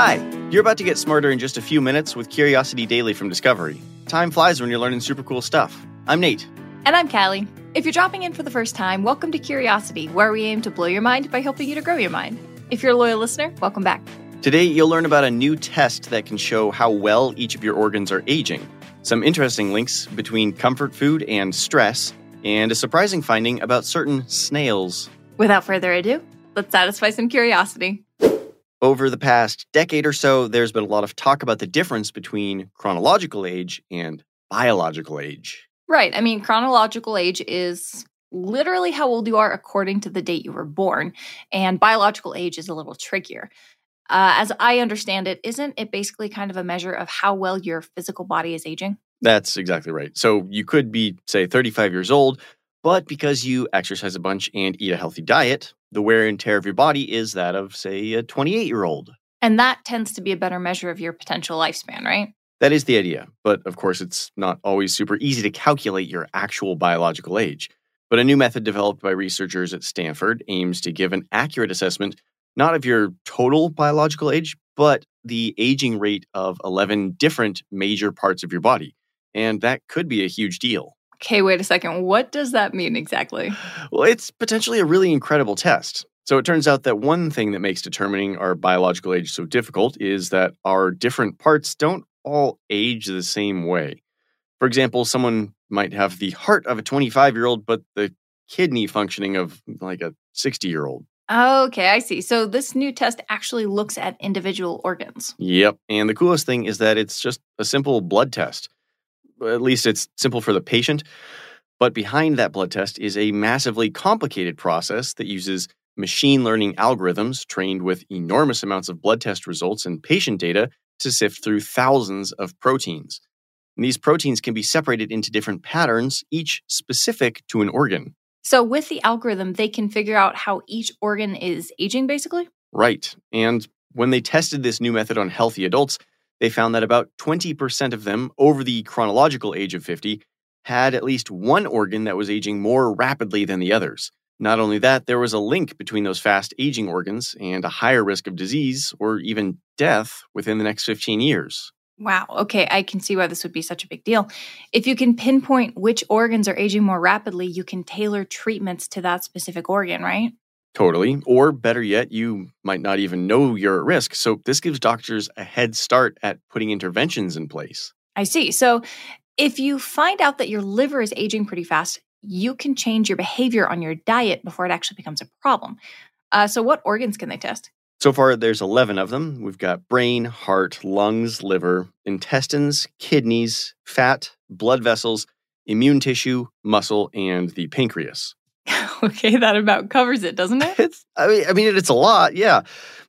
Hi, you're about to get smarter in just a few minutes with Curiosity Daily from Discovery. Time flies when you're learning super cool stuff. I'm Nate. And I'm Calli. If you're dropping in for the first time, welcome to Curiosity, where we aim to blow your mind by helping you to grow your mind. If you're a loyal listener, welcome back. Today, you'll learn about a new test that can show how well each of your organs are aging, some interesting links between comfort food and stress, and a surprising finding about certain snails. Without further ado, let's satisfy some curiosity. Over the past decade or so, there's been a lot of talk about the difference between chronological age and biological age. Right. I mean, chronological age is literally how old you are according to the date you were born, and biological age is a little trickier. Uh, as I understand it, isn't it basically kind of a measure of how well your physical body is aging? That's exactly right. So you could be, say, 35 years old, but because you exercise a bunch and eat a healthy diet, the wear and tear of your body is that of, say, a 28 year old. And that tends to be a better measure of your potential lifespan, right? That is the idea. But of course, it's not always super easy to calculate your actual biological age. But a new method developed by researchers at Stanford aims to give an accurate assessment not of your total biological age, but the aging rate of 11 different major parts of your body. And that could be a huge deal. Okay, wait a second. What does that mean exactly? Well, it's potentially a really incredible test. So it turns out that one thing that makes determining our biological age so difficult is that our different parts don't all age the same way. For example, someone might have the heart of a 25 year old, but the kidney functioning of like a 60 year old. Okay, I see. So this new test actually looks at individual organs. Yep. And the coolest thing is that it's just a simple blood test. At least it's simple for the patient. But behind that blood test is a massively complicated process that uses machine learning algorithms trained with enormous amounts of blood test results and patient data to sift through thousands of proteins. And these proteins can be separated into different patterns, each specific to an organ. So with the algorithm, they can figure out how each organ is aging, basically? Right. And when they tested this new method on healthy adults, they found that about 20% of them over the chronological age of 50 had at least one organ that was aging more rapidly than the others. Not only that, there was a link between those fast aging organs and a higher risk of disease or even death within the next 15 years. Wow. Okay. I can see why this would be such a big deal. If you can pinpoint which organs are aging more rapidly, you can tailor treatments to that specific organ, right? Totally. Or better yet, you might not even know you're at risk. So this gives doctors a head start at putting interventions in place. I see. So if you find out that your liver is aging pretty fast, you can change your behavior on your diet before it actually becomes a problem. Uh, so, what organs can they test? So far, there's 11 of them. We've got brain, heart, lungs, liver, intestines, kidneys, fat, blood vessels, immune tissue, muscle, and the pancreas. okay, that about covers it, doesn't it? It's, I mean, I mean, it's a lot, yeah.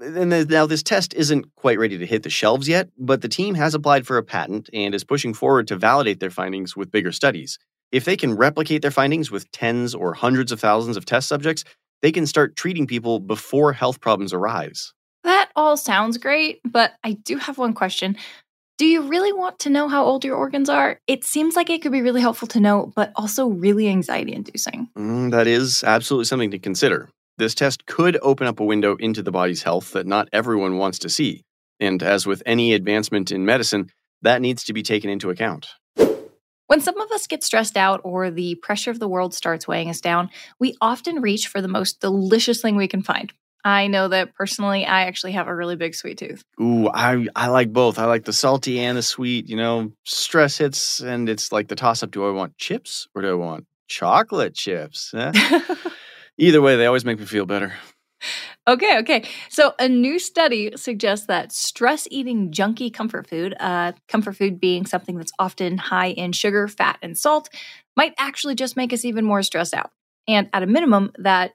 And now this test isn't quite ready to hit the shelves yet, but the team has applied for a patent and is pushing forward to validate their findings with bigger studies. If they can replicate their findings with tens or hundreds of thousands of test subjects, they can start treating people before health problems arise. That all sounds great, but I do have one question. Do you really want to know how old your organs are? It seems like it could be really helpful to know, but also really anxiety inducing. Mm, that is absolutely something to consider. This test could open up a window into the body's health that not everyone wants to see. And as with any advancement in medicine, that needs to be taken into account. When some of us get stressed out or the pressure of the world starts weighing us down, we often reach for the most delicious thing we can find. I know that personally, I actually have a really big sweet tooth. Ooh, I, I like both. I like the salty and the sweet. You know, stress hits, and it's like the toss up do I want chips or do I want chocolate chips? Eh? Either way, they always make me feel better. Okay, okay. So a new study suggests that stress eating junky comfort food, uh, comfort food being something that's often high in sugar, fat, and salt, might actually just make us even more stressed out. And at a minimum, that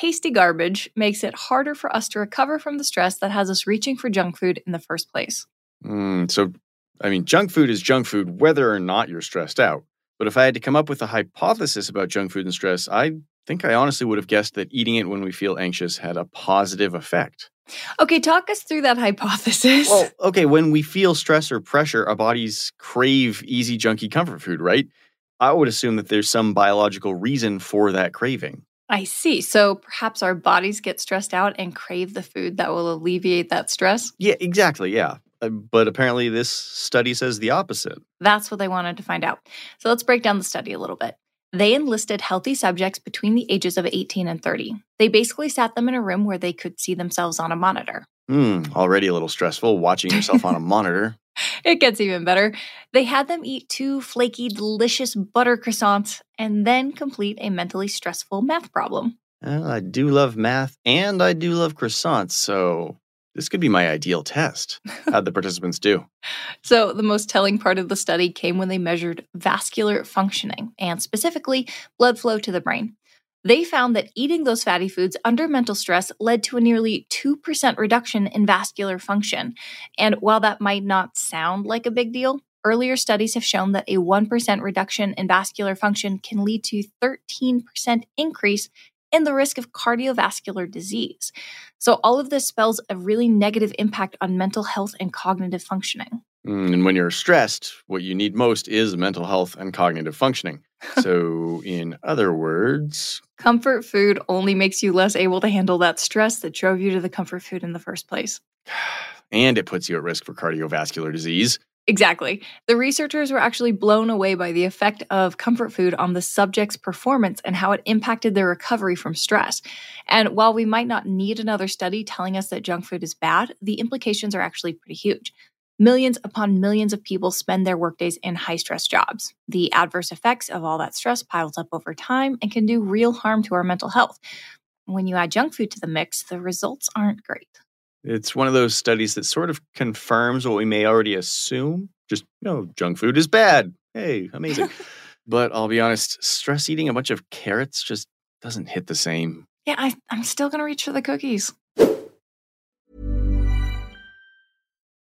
tasty garbage makes it harder for us to recover from the stress that has us reaching for junk food in the first place. Mm, so, I mean, junk food is junk food whether or not you're stressed out. But if I had to come up with a hypothesis about junk food and stress, I think I honestly would have guessed that eating it when we feel anxious had a positive effect. Okay, talk us through that hypothesis. Well, okay, when we feel stress or pressure, our bodies crave easy, junky comfort food, right? I would assume that there's some biological reason for that craving. I see. So perhaps our bodies get stressed out and crave the food that will alleviate that stress? Yeah, exactly. Yeah. Uh, but apparently, this study says the opposite. That's what they wanted to find out. So let's break down the study a little bit. They enlisted healthy subjects between the ages of 18 and 30. They basically sat them in a room where they could see themselves on a monitor. Hmm, already a little stressful watching yourself on a monitor. It gets even better. They had them eat two flaky, delicious butter croissants and then complete a mentally stressful math problem. Well, I do love math and I do love croissants, so this could be my ideal test. How'd the participants do? So, the most telling part of the study came when they measured vascular functioning and specifically blood flow to the brain. They found that eating those fatty foods under mental stress led to a nearly 2% reduction in vascular function. And while that might not sound like a big deal, earlier studies have shown that a 1% reduction in vascular function can lead to 13% increase in the risk of cardiovascular disease. So all of this spells a really negative impact on mental health and cognitive functioning. Mm, and when you're stressed, what you need most is mental health and cognitive functioning. so, in other words, comfort food only makes you less able to handle that stress that drove you to the comfort food in the first place. And it puts you at risk for cardiovascular disease. Exactly. The researchers were actually blown away by the effect of comfort food on the subject's performance and how it impacted their recovery from stress. And while we might not need another study telling us that junk food is bad, the implications are actually pretty huge. Millions upon millions of people spend their workdays in high stress jobs. The adverse effects of all that stress piles up over time and can do real harm to our mental health. When you add junk food to the mix, the results aren't great. It's one of those studies that sort of confirms what we may already assume. Just, you know, junk food is bad. Hey, amazing. but I'll be honest, stress eating a bunch of carrots just doesn't hit the same. Yeah, I, I'm still going to reach for the cookies.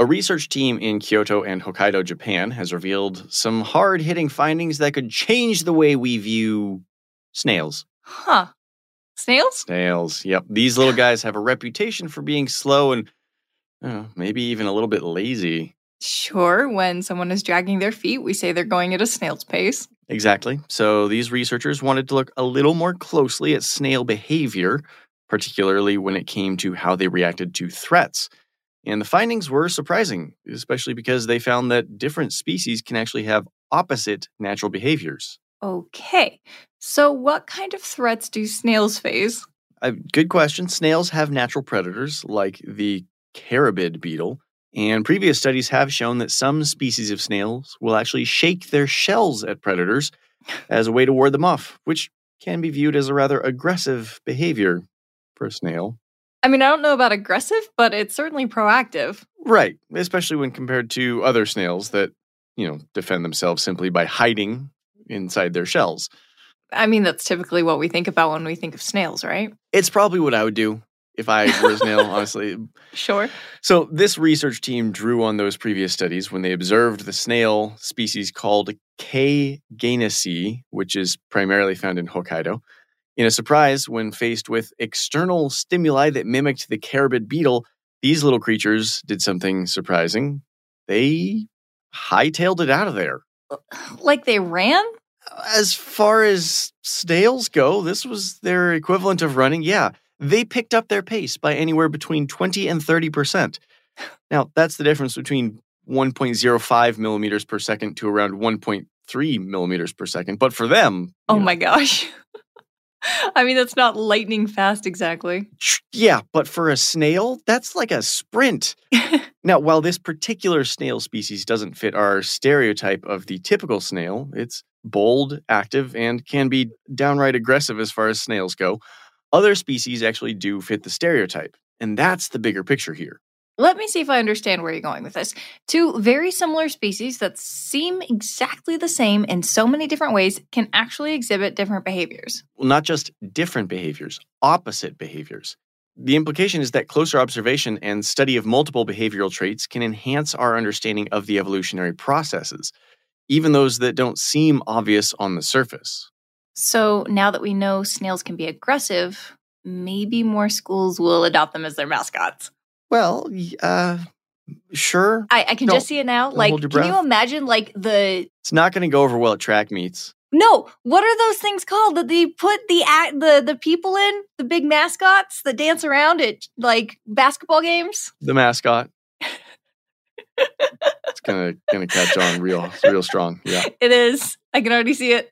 A research team in Kyoto and Hokkaido, Japan, has revealed some hard hitting findings that could change the way we view snails. Huh. Snails? Snails, yep. These little guys have a reputation for being slow and uh, maybe even a little bit lazy. Sure, when someone is dragging their feet, we say they're going at a snail's pace. Exactly. So these researchers wanted to look a little more closely at snail behavior, particularly when it came to how they reacted to threats. And the findings were surprising, especially because they found that different species can actually have opposite natural behaviors. Okay, so what kind of threats do snails face? Uh, good question. Snails have natural predators like the carabid beetle, and previous studies have shown that some species of snails will actually shake their shells at predators as a way to ward them off, which can be viewed as a rather aggressive behavior for a snail. I mean, I don't know about aggressive, but it's certainly proactive. Right, especially when compared to other snails that, you know, defend themselves simply by hiding inside their shells. I mean, that's typically what we think about when we think of snails, right? It's probably what I would do if I were a snail, honestly. Sure. So, this research team drew on those previous studies when they observed the snail species called K. gainesi, which is primarily found in Hokkaido. In a surprise, when faced with external stimuli that mimicked the carabid beetle, these little creatures did something surprising. They hightailed it out of there. Uh, like they ran? As far as snails go, this was their equivalent of running. Yeah, they picked up their pace by anywhere between 20 and 30%. Now, that's the difference between 1.05 millimeters per second to around 1.3 millimeters per second. But for them, Oh you know, my gosh. I mean, that's not lightning fast exactly. yeah, but for a snail, that's like a sprint. Now, while this particular snail species doesn't fit our stereotype of the typical snail, it's bold, active, and can be downright aggressive as far as snails go. Other species actually do fit the stereotype, and that's the bigger picture here. Let me see if I understand where you're going with this. Two very similar species that seem exactly the same in so many different ways can actually exhibit different behaviors. Well, not just different behaviors, opposite behaviors. The implication is that closer observation and study of multiple behavioral traits can enhance our understanding of the evolutionary processes, even those that don't seem obvious on the surface. So now that we know snails can be aggressive, maybe more schools will adopt them as their mascots. Well, uh, sure. I, I can just see it now. Like, can you imagine like the It's not going to go over well at track meets. no? What are those things called that they put the act the the people in the big mascots that dance around at like basketball games? The mascot. it's gonna gonna catch on real real strong. Yeah. It is. I can already see it.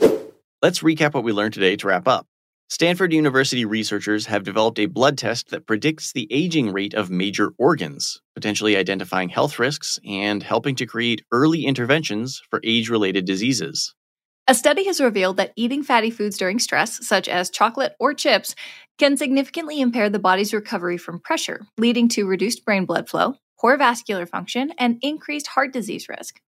Let's recap what we learned today to wrap up. Stanford University researchers have developed a blood test that predicts the aging rate of major organs, potentially identifying health risks and helping to create early interventions for age related diseases. A study has revealed that eating fatty foods during stress, such as chocolate or chips, can significantly impair the body's recovery from pressure, leading to reduced brain blood flow, poor vascular function, and increased heart disease risk.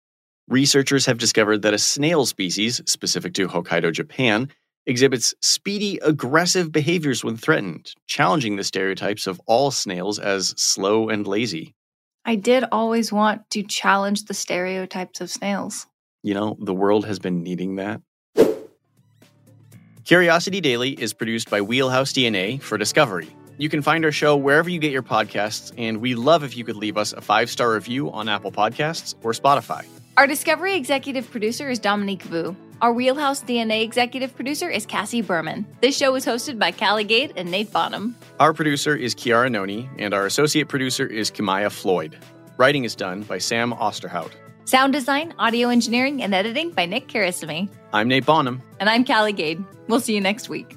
Researchers have discovered that a snail species, specific to Hokkaido, Japan, exhibits speedy, aggressive behaviors when threatened, challenging the stereotypes of all snails as slow and lazy. I did always want to challenge the stereotypes of snails. You know, the world has been needing that. Curiosity Daily is produced by Wheelhouse DNA for Discovery. You can find our show wherever you get your podcasts, and we love if you could leave us a five star review on Apple Podcasts or Spotify. Our Discovery executive producer is Dominique Vu. Our Wheelhouse DNA executive producer is Cassie Berman. This show is hosted by Calli Gade and Nate Bonham. Our producer is Kiara Noni, and our associate producer is Kimaya Floyd. Writing is done by Sam Osterhout. Sound design, audio engineering, and editing by Nick Karasamy. I'm Nate Bonham. And I'm Calli Gade. We'll see you next week.